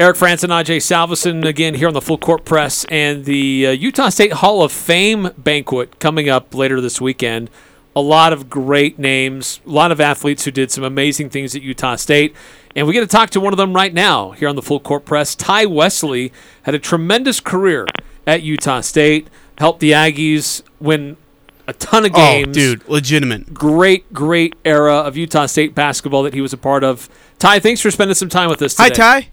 Eric Frandsen and Ajay Salvesen again here on the Full Court Press and the uh, Utah State Hall of Fame banquet coming up later this weekend. A lot of great names, a lot of athletes who did some amazing things at Utah State. And we get to talk to one of them right now here on the Full Court Press. Tai Wesley had a tremendous career at Utah State, helped the Aggies win a ton of games. Oh, dude, legitimate. Great, great era of Utah State basketball that he was a part of. Tai, thanks for spending some time with us today. Hi, Tai.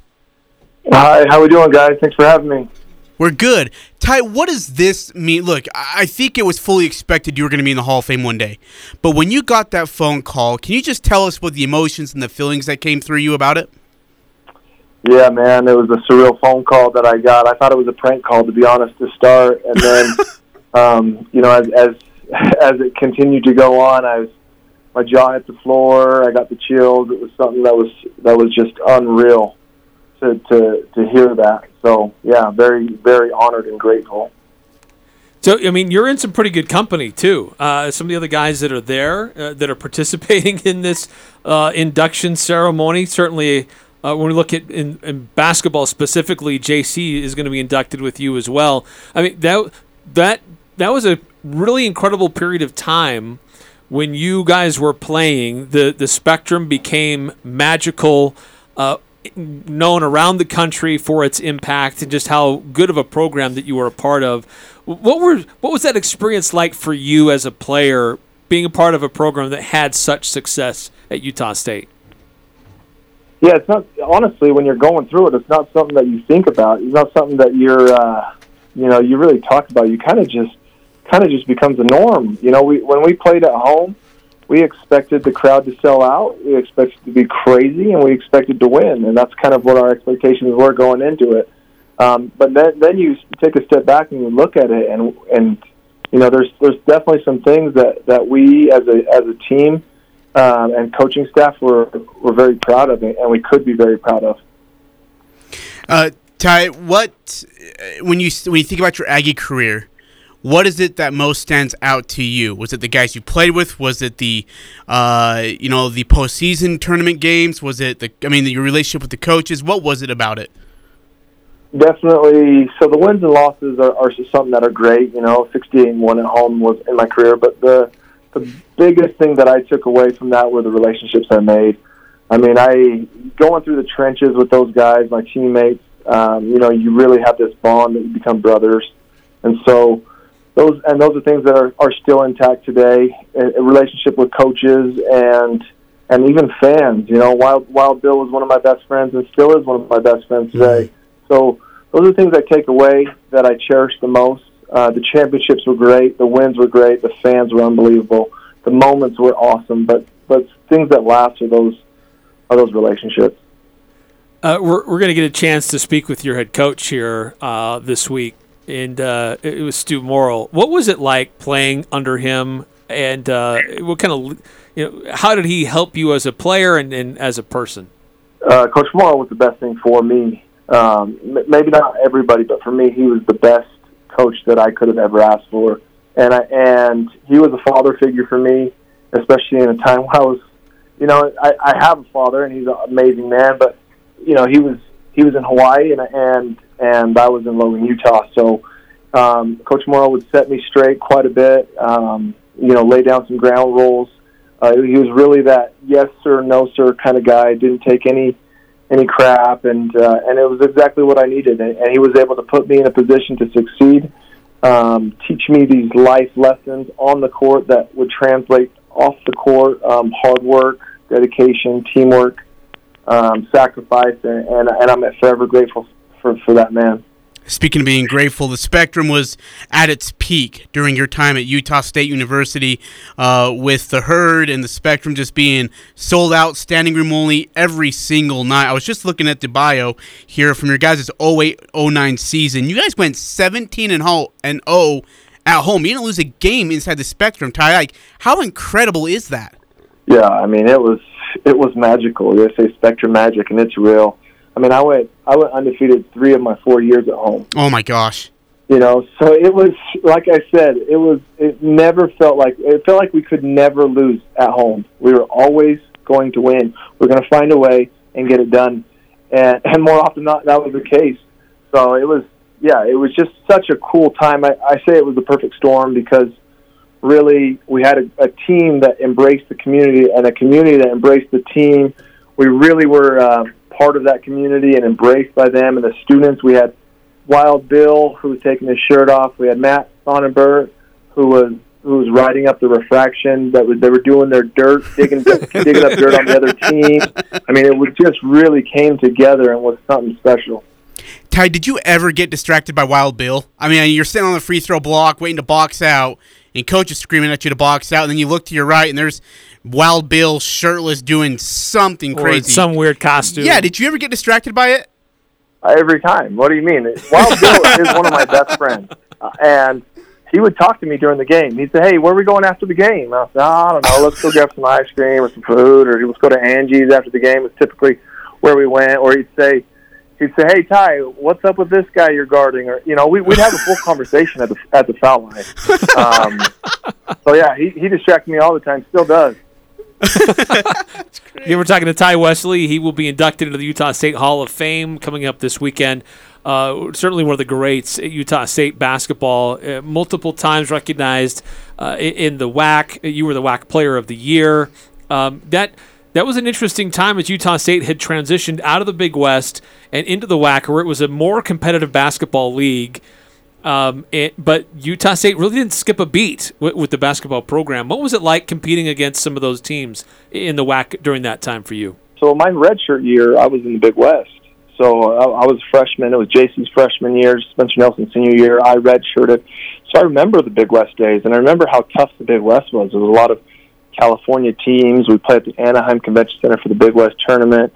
Hi, how we doing, guys? Thanks for having me. We're good. Tai, what does this mean? Look, I think it was fully expected you were going to be in the Hall of Fame one day. But when you got that phone call, can you just tell us what the emotions and the feelings that came through you about it? Yeah, man, it was a surreal phone call that I got. I thought it was a prank call, to be honest, to start, and then, um, you know, as as as it continued to go on, I was my jaw hit the floor. I got the chills. It was something that was that was just unreal to to to hear that. So yeah, very very honored and grateful. So I mean, you're in some pretty good company too. Uh, some of the other guys that are there uh, that are participating in this uh, induction ceremony. Certainly, uh, when we look at in, in, basketball specifically, JC is going to be inducted with you as well. I mean that that that was a really incredible period of time when you guys were playing. The the spectrum became magical. Uh, known around the country for its impact and just how good of a program that you were a part of. What were what was that experience like for you as a player being a part of a program that had such success at Utah State? Yeah, it's not honestly when you're going through it, it's not something that you think about. It's not something that you're uh, you know, you really talk about. You kind of just kind of just becomes a norm. You know, we when we played at home, we expected the crowd to sell out. We expected to be crazy, and we expected to win. And that's kind of what our expectations were going into it. Um, but then, then you take a step back and you look at it, and and you know, there's there's definitely some things that that we as a as a team um, and coaching staff were were very proud of, and we could be very proud of. Uh, Tai, what when you when you think about your Aggie career? What is it that most stands out to you? Was it the guys you played with? Was it the, uh, you know, the postseason tournament games? Was it the, I mean, your relationship with the coaches? What was it about it? Definitely. So the wins and losses are, are something that are great. You know, 68 and one at home was in my career, but the the biggest thing that I took away from that were the relationships I made. I mean, I going through the trenches with those guys, my teammates. Um, you know, you really have this bond that you become brothers, and so those and those are things that are, are still intact today. A, a relationship with coaches and and even fans. You know, Wild Wild Bill was one of my best friends and still is one of my best friends today. Mm-hmm. So those are things I take away that I cherish the most. Uh, the championships were great. The wins were great. The fans were unbelievable. The moments were awesome. But but things that last are those are those relationships. Uh, we're we're going to get a chance to speak with your head coach here uh, this week and uh, it was Stu Morrill. What was it like playing under him, and uh, what kind of you know how did he help you as a player and, and as a person? Uh, Coach Morrill was the best thing for me. Um, maybe not everybody, but for me, he was the best coach that I could have ever asked for, and I, and he was a father figure for me, especially in a time when I was, you know, I, I have a father and he's an amazing man, but you know he was he was in Hawaii and and and I was in Logan, Utah. So um, Coach Morrill would set me straight quite a bit. Um, you know, lay down some ground rules. Uh, he was really that yes sir, no sir kind of guy. Didn't take any any crap, and uh, and it was exactly what I needed. And, he was able to put me in a position to succeed. Um, teach me these life lessons on the court that would translate off the court. Um, hard work, dedication, teamwork, um, sacrifice, and, and, and I'm forever grateful for, for that man. Speaking of being grateful, the Spectrum was at its peak during your time at Utah State University uh, with the Herd and the Spectrum just being sold out, standing room only every single night. I was just looking at the bio here from your guys' 08 09 season. You guys went 17 and 0 and 0 at home. You didn't lose a game inside the Spectrum, Tai. Like, how incredible is that? Yeah, I mean, it was it was magical. They say Spectrum magic, and it's real. I mean, I went I went undefeated three of my four years at home. Oh my gosh! You know, so it was like I said, it was it never felt like it felt like we could never lose at home. We were always going to win. We are going to find a way and get it done. and and more often than not that was the case. So it was yeah, it was just such a cool time. I, I say it was the perfect storm because really we had a, a team that embraced the community and a community that embraced the team. We really were uh, part of that community and embraced by them and the students. We had Wild Bill who was taking his shirt off. We had Matt Sonnenberg who was who was riding up the refraction. That was they were doing their dirt, digging digging up dirt on the other team. I mean, it was just really came together and was something special. Tai, did you ever get distracted by Wild Bill? I mean, you're sitting on the free throw block waiting to box out, and coach is screaming at you to box out, and then you look to your right, and there's Wild Bill shirtless doing something Or crazy. some weird costume. yeah, did you ever get distracted by it? Every time. What do you mean? Wild Bill is one of my best friends, uh, and he would talk to me during the game. He'd say, "Hey, where are we going after the game?" I said, oh, "I don't know. Let's go grab some ice cream or some food, or let's go to Angie's after the game." It's typically where we went. Or he'd say, "He'd say, hey Tai, what's up with this guy you're guarding?" Or you know, we, we'd have a full conversation at the at the foul line. Um, so yeah, he he distracted me all the time. Still does. You were talking to Tai Wesley. He will be inducted into the Utah State Hall of Fame coming up this weekend. Uh, certainly one of the greats at Utah State basketball. Uh, multiple times recognized uh, in the WAC. You were the WAC Player of the Year. Um, that that was an interesting time as Utah State had transitioned out of the Big West and into the WAC, where it was a more competitive basketball league. Um, it, but Utah State really didn't skip a beat with, with the basketball program. What was it like competing against some of those teams in the WAC during that time for you? So my redshirt year, I was in the Big West. So I, I was a freshman. It was JC's freshman year, Spencer Nelson's senior year. I redshirted. So I remember the Big West days, and I remember how tough the Big West was. There was a lot of California teams. We played at the Anaheim Convention Center for the Big West tournament.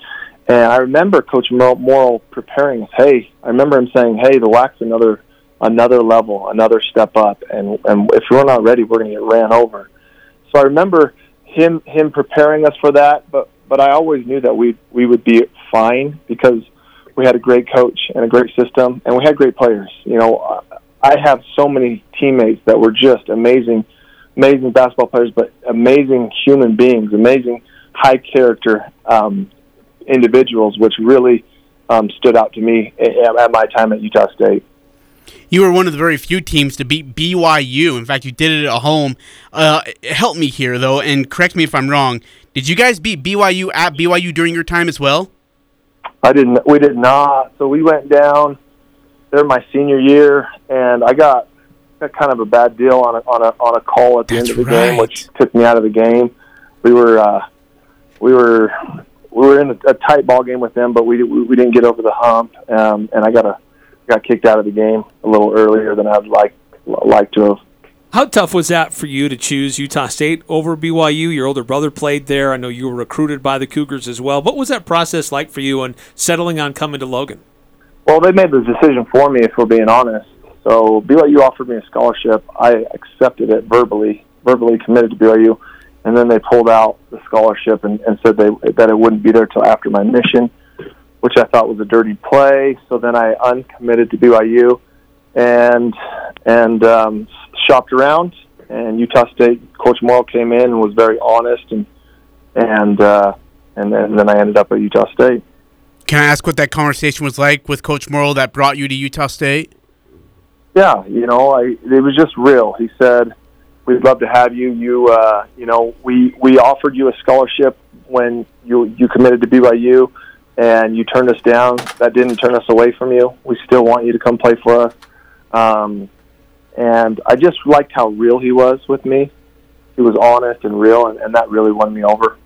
And I remember Coach Mor- Morrill preparing us. Hey, I remember him saying, "Hey, the WAC's another another level, another step up, and and if we're not ready, we're going to get ran over." So I remember him him preparing us for that. But but I always knew that we we would be fine because we had a great coach and a great system, and we had great players. You know, I have so many teammates that were just amazing, amazing basketball players, but amazing human beings, amazing high character um, individuals, which really um, stood out to me at, at my time at Utah State. You were one of the very few teams to beat BYU. In fact, you did it at home. Uh, help me here, though, and correct me if I'm wrong. Did you guys beat BYU at BYU during your time as well? I didn't. We did not. So we went down there my senior year, and I got, got kind of a bad deal on a on a on a call at the That's end of the right. game, which took me out of the game. We were uh, we were we were in a, a tight ball game with them, but we we, we didn't get over the hump, um, and I got a got kicked out of the game a little earlier than I'd like like to have. How tough was that for you to choose Utah State over BYU? Your older brother played there. I know you were recruited by the Cougars as well. What was that process like for you on settling on coming to Logan? Well, they made the decision for me, if we're being honest. So BYU offered me a scholarship. I accepted it verbally, verbally committed to BYU, and then they pulled out the scholarship and, and said they that it wouldn't be there till after my mission, which I thought was a dirty play. So then I uncommitted to BYU, and and um, shopped around. And Utah State coach Morrill came in and was very honest, and and uh, and then, then I ended up at Utah State. Can I ask what that conversation was like with Coach Morrill that brought you to Utah State? Yeah, you know, I it was just real. He said, "We'd love to have you. You, uh, you know, we we offered you a scholarship when you you committed to BYU, and you turned us down. That didn't turn us away from you. We still want you to come play for us." Um, and I just liked how real he was with me. He was honest and real, and, and that really won me over.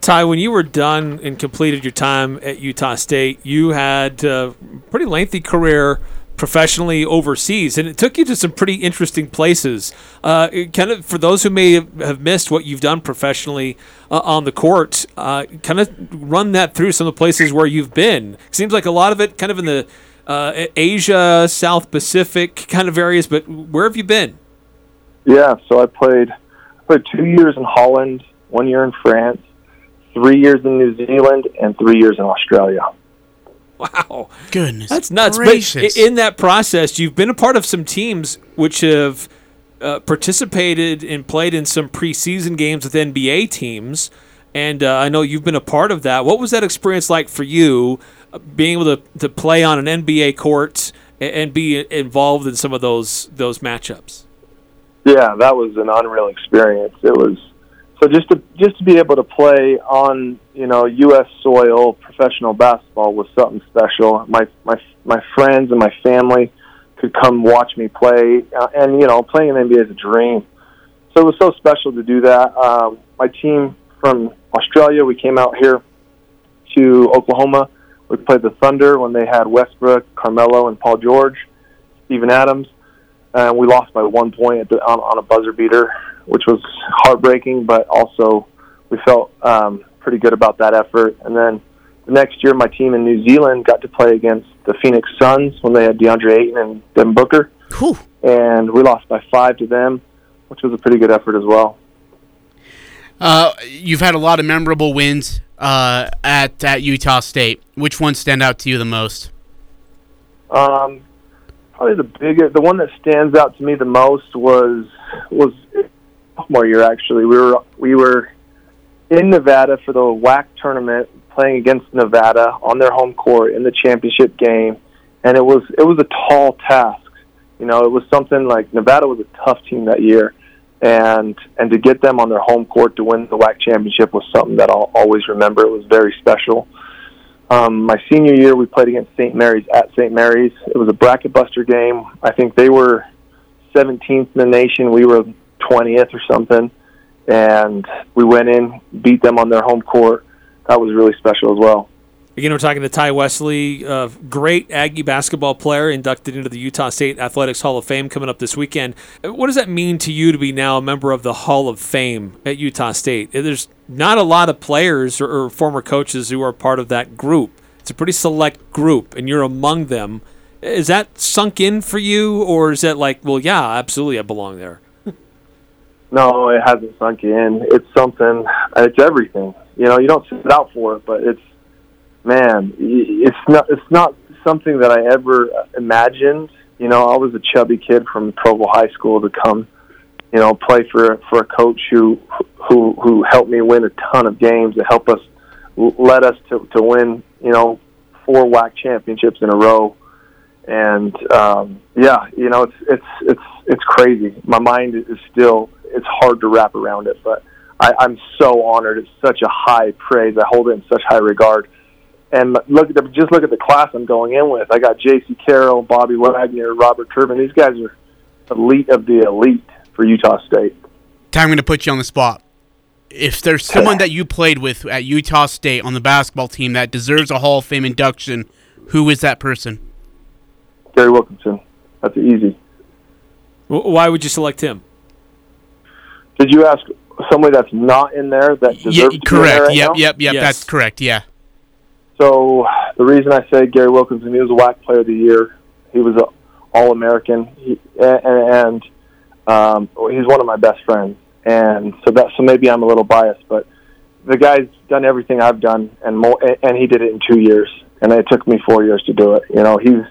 Tai, when you were done and completed your time at Utah State, you had a pretty lengthy career professionally overseas, and it took you to some pretty interesting places. Uh, kind of for those who may have missed what you've done professionally uh, on the court, uh, kind of run that through some of the places where you've been. Seems like a lot of it kind of in the uh, Asia, South Pacific kind of areas, but where have you been? Yeah, so I played played two years in Holland, one year in France, three years in New Zealand, and three years in Australia. Wow. Goodness, That's nuts. Gracious. But in that process, you've been a part of some teams which have uh, participated and played in some preseason games with NBA teams. and uh, I know you've been a part of that. What was that experience like for you, uh, being able to, to play on an NBA court and, and be involved in some of those those matchups? Yeah, that was an unreal experience. It was so just to just to be able to play on you know U.S. soil, professional basketball was something special. My my my friends and my family could come watch me play, uh, and you know playing in the NBA is a dream. So it was so special to do that. Um, my team from Australia, we came out here to Oklahoma. We played the Thunder when they had Westbrook, Carmelo, and Paul George, Steven Adams, and we lost by one point at the, on, on a buzzer beater, which was heartbreaking, but also we felt um, pretty good about that effort. And then the next year, my team in New Zealand got to play against the Phoenix Suns when they had DeAndre Ayton and Devin Booker, Whew. and we lost by five to them, which was a pretty good effort as well. Uh, you've had a lot of memorable wins uh, at at Utah State. Which ones stand out to you the most? Um, probably the biggest, the one that stands out to me the most was was sophomore year. Actually, we were we were in Nevada for the WAC tournament, playing against Nevada on their home court in the championship game, and it was it was a tall task. You know, it was something like Nevada was a tough team that year, and and to get them on their home court to win the WAC championship was something that I'll always remember. It was very special. Um, my senior year, we played against St. Mary's at St. Mary's. It was a bracket buster game. I think they were 17th in the nation. We were 20th or something, and we went in, beat them on their home court. That was really special as well. Again, we're talking to Tai Wesley, great Aggie basketball player, inducted into the Utah State Athletics Hall of Fame coming up this weekend. What does that mean to you to be now a member of the Hall of Fame at Utah State? There's not a lot of players or, or former coaches who are part of that group. It's a pretty select group, and you're among them. Is that sunk in for you, or is that like, well, yeah, absolutely, I belong there? No, it hasn't sunk in. It's something. It's everything. You know, you don't sit out for it, but it's man. It's not. It's not something that I ever imagined. You know, I was a chubby kid from Provo High School to come, you know, play for for a coach who who who helped me win a ton of games to help us led us to to win. You know, four WAC championships in a row and um, yeah, you know, it's it's it's it's crazy. My mind is still it's hard to wrap around it, but I, I'm so honored. It's such a high praise. I hold it in such high regard. And look at the just look at the class I'm going in with. I got Jaycee Carroll, Bobby Wagner, Robert Turbin. These guys are elite of the elite for Utah State. Tai, I'm going to put you on the spot. If there's someone that you played with at Utah State on the basketball team that deserves a Hall of Fame induction, who is that person? Gary Wilkinson. That's easy. Why would you select him? Did you ask somebody that's not in there that deserves Yeah, to be in there correct. right yep, now? yep, yep. Yes. That's correct. Yeah. So the reason I say Gary Wilkinson, he was a WAC Player of the Year. He was a All American, and, and um, he's one of my best friends. And so that so maybe I'm a little biased, but the guy's done everything I've done, and more, and- and he did it in two years, and it took me four years to do it. You know, he's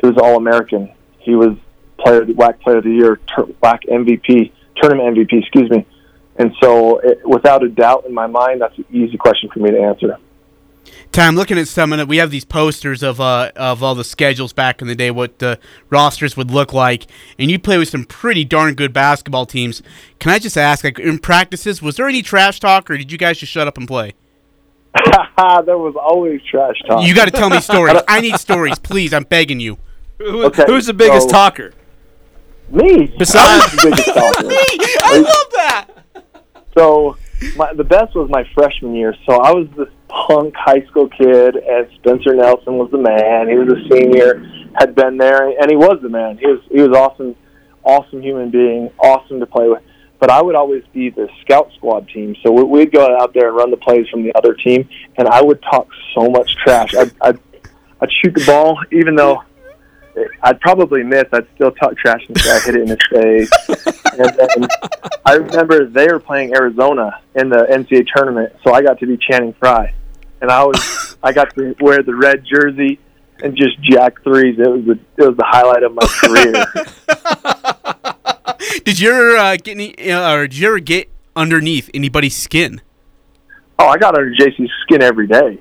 he was All American. He was player WAC Player of the Year, tur- WAC MVP, tournament MVP, excuse me. And so, it, without a doubt in my mind, that's an easy question for me to answer. Tai, I'm looking at some of it. We have these posters of uh of all the schedules back in the day, what the rosters would look like, and you play with some pretty darn good basketball teams. Can I just ask, like in practices, was there any trash talk, or did you guys just shut up and play? there was always trash talk. You got to tell me stories. I need stories, please. I'm begging you. Who- Okay, Who's the biggest so- talker? Me. Besides- I biggest talker. I love that. So my, the best was my freshman year. So I was this punk high school kid, and Spencer Nelson was the man. He was a senior, had been there, and he was the man. He was he was awesome, awesome human being, awesome to play with. But I would always be the scout squad team. So we- we'd go out there and run the plays from the other team, and I would talk so much trash. I'd, I'd, I'd shoot the ball, even though I'd probably miss. I'd still talk trash and say I hit it in his face. and then I remember they were playing Arizona in the NCAA tournament, so I got to be Channing Frye, and I was I got to wear the red jersey and just jack threes. It was the it was the highlight of my career. Did you ever uh, get any, uh, or did you ever get underneath anybody's skin? Oh, I got under JC's skin every day.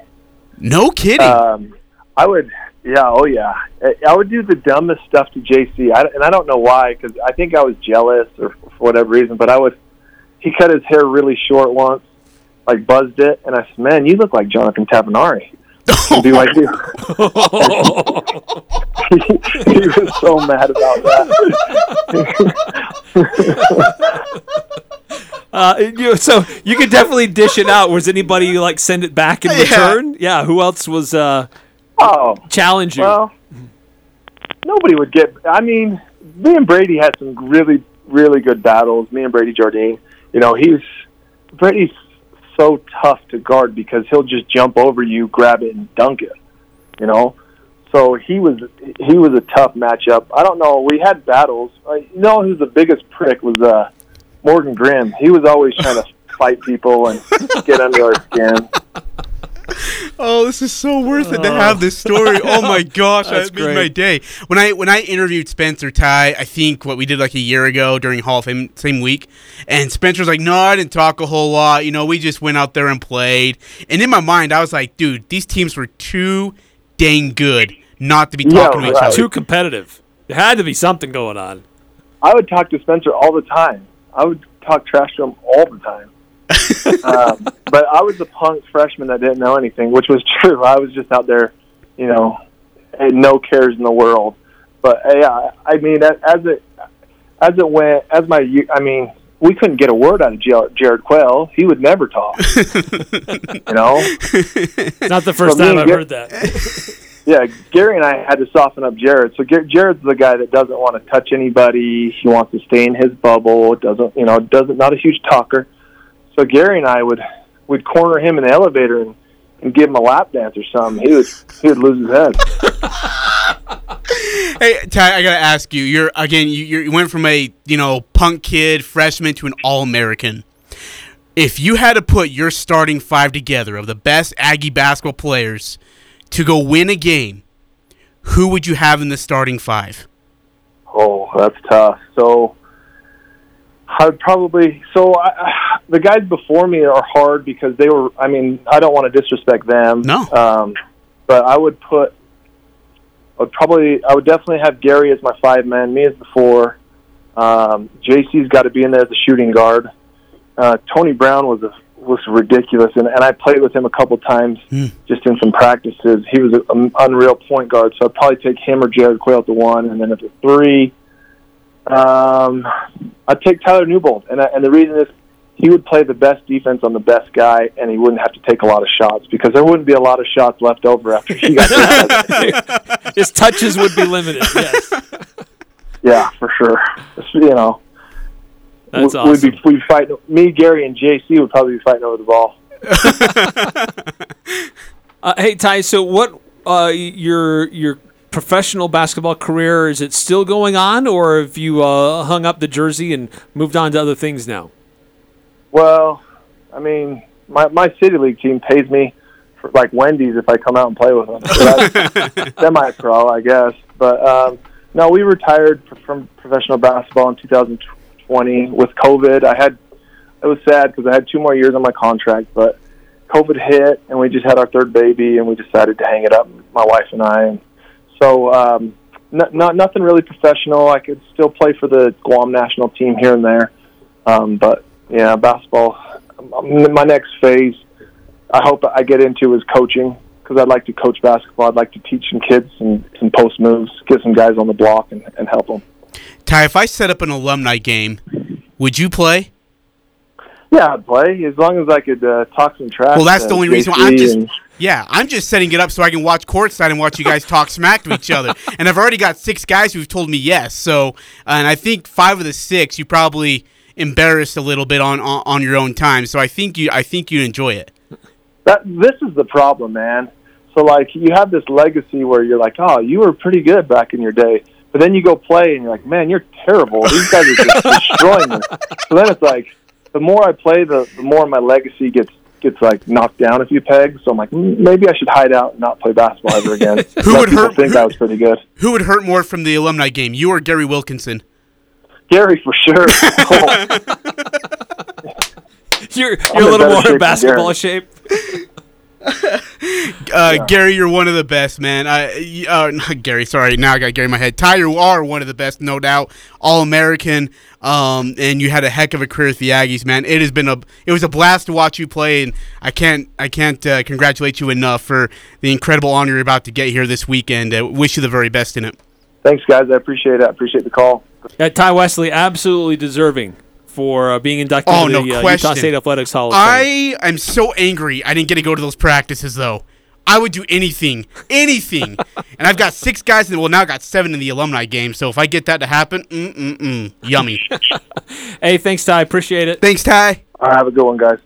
No kidding. Um, I would, yeah, oh yeah, I- I would do the dumbest stuff to JC, I, and I don't know why, because I think I was jealous or for whatever reason. But I would, he cut his hair really short once, like buzzed it, and I said, "Man, you look like Jonathan Tavanari." And be like, you. he, he was so mad about that. Uh, you, so you could definitely dish it out. Was anybody like send it back in Yeah. return? Yeah. Who else was uh, oh, challenge you? Well, nobody would get. I mean, me and Brady had some really, really good battles. Me and Brady Jardine. You know, he's Brady's so tough to guard because he'll just jump over you, grab it, and dunk it. You know, so he was he was a tough matchup. I don't know. We had battles. Uh, you know, who's the biggest prick was uh, Morgan Grimm. He was always trying to fight people and get under our skin. Oh, this is so worth it to oh. have this story. Oh my gosh, That's that made my day. When I when I interviewed Spencer Tai, I think what we did like a year ago during Hall of Fame same week, and Spencer's like, "No, I didn't talk a whole lot. You know, we just went out there and played." And in my mind, I was like, "Dude, these teams were too dang good not to be Yeah, talking to each right. other." Too competitive. There had to be something going on. I would talk to Spencer all the time. I would talk trash to him all the time. Um, but I was a punk freshman that didn't know anything, which was true. I was just out there, you know, had no cares in the world. But uh, yeah, I mean, as as it as it went, as my, I mean, we couldn't get a word out of Jar- Jared Quayle. He would never talk. you know. Not the first For me, time I've yeah. heard that. Yeah, Gary and I had to soften up Jared. So Gar- Jared's the guy that doesn't want to touch anybody. He wants to stay in his bubble. Doesn't you know? Doesn't not a huge talker. So Gary and I would would corner him in the elevator and, and give him a lap dance or something. He would he would lose his head. Hey, Tai, I gotta ask you. You're again. You, you went from a you know punk kid freshman to an all American. If you had to put your starting five together of the best Aggie basketball players to go win a game, who would you have in the starting five? Oh, that's tough. So I'd probably so I, I- the guys before me are hard because they were. I mean, I don't want to disrespect them. No. Um, but I would put. I would probably. I would definitely have Gary as my five man. Me as the four. Um, JC's got to be in there as a shooting guard. Uh, Tony Brown was a was ridiculous, and, and I played with him a couple times Hmm. just in some practices. He was an unreal point guard, so I'd probably take him or Jared Quayle at the one, and then at the three, um, I'd take Tyler Newbold, and I, and the reason is he would play the best defense on the best guy, and he wouldn't have to take a lot of shots because there wouldn't be a lot of shots left over after he got drafted. His touches would be limited. Yes, yeah, for sure. You know, that's we- awesome. we'd be we'd fight. Me, Gary, and JC would probably be fighting over the ball. Uh, hey Tai, so what uh, your your professional basketball career is it still going on, or have you uh, hung up the jersey and moved on to other things now? Well, I mean, my my city league team pays me for like Wendy's if I come out and play with them. So that's semi pro, I guess. But um, no, we retired from professional basketball in 2020 with COVID. I had it was sad because I had two more years on my contract, but COVID hit and we just had our third baby and we decided to hang it up, my wife and I. And so um, not, not nothing really professional. I could still play for the Guam national team here and there, um, but yeah, basketball. um, My next phase, I hope I get into is coaching because I'd like to coach basketball. I'd like to teach some kids some, some post moves, get some guys on the block, and, and help them. Tai, if I set up an alumni game, would you play? Yeah, I'd play as long as I could uh, talk some trash. Well, that's the only reason why I'm just and- yeah, I'm just setting it up so I can watch courtside and watch you guys talk smack to each other. And I've already got six guys who've told me yes. So, and I think five of the six you probably embarrassed a little bit on on, on your own time. So I think you I think you enjoy it. that this is the problem, man. So like you have this legacy where you're like, oh, you were pretty good back in your day, but then you go play and you're like, man, you're terrible. These guys are just destroying me. So then it's like, the more I play, the the more my legacy gets gets like knocked down a few pegs. So I'm like, mm, maybe I should hide out and not play basketball ever again. Who would people hurt- Think I was pretty good. Who would hurt more from the alumni game, you or Gary Wilkinson? Gary for sure. You're I'm you're a little more in basketball shape. Uh, Gary, you're one of the best, man. I, uh, not Gary, sorry. Now I got Gary in my head. Tai, you are one of the best, no doubt. All American, um, and you had a heck of a career with the Aggies, man. It has been a, it was a blast to watch you play, and I can't, I can't uh, congratulate you enough for the incredible honor you're about to get here this weekend. Uh, wish you the very best in it. Thanks, guys. I appreciate it. I appreciate the call. Uh, Tai Wesley, absolutely deserving for uh, being inducted Oh, into no the uh. Utah State Athletics Hall of Fame. I am so angry I didn't get to go to those practices though. I would do anything, anything, and I've got six guys, and well now I've got seven in the alumni game. So if I get that to happen, mm mm mm, yummy. Hey, thanks, Tai. Appreciate it. Thanks, Tai. All right, have a good one, guys.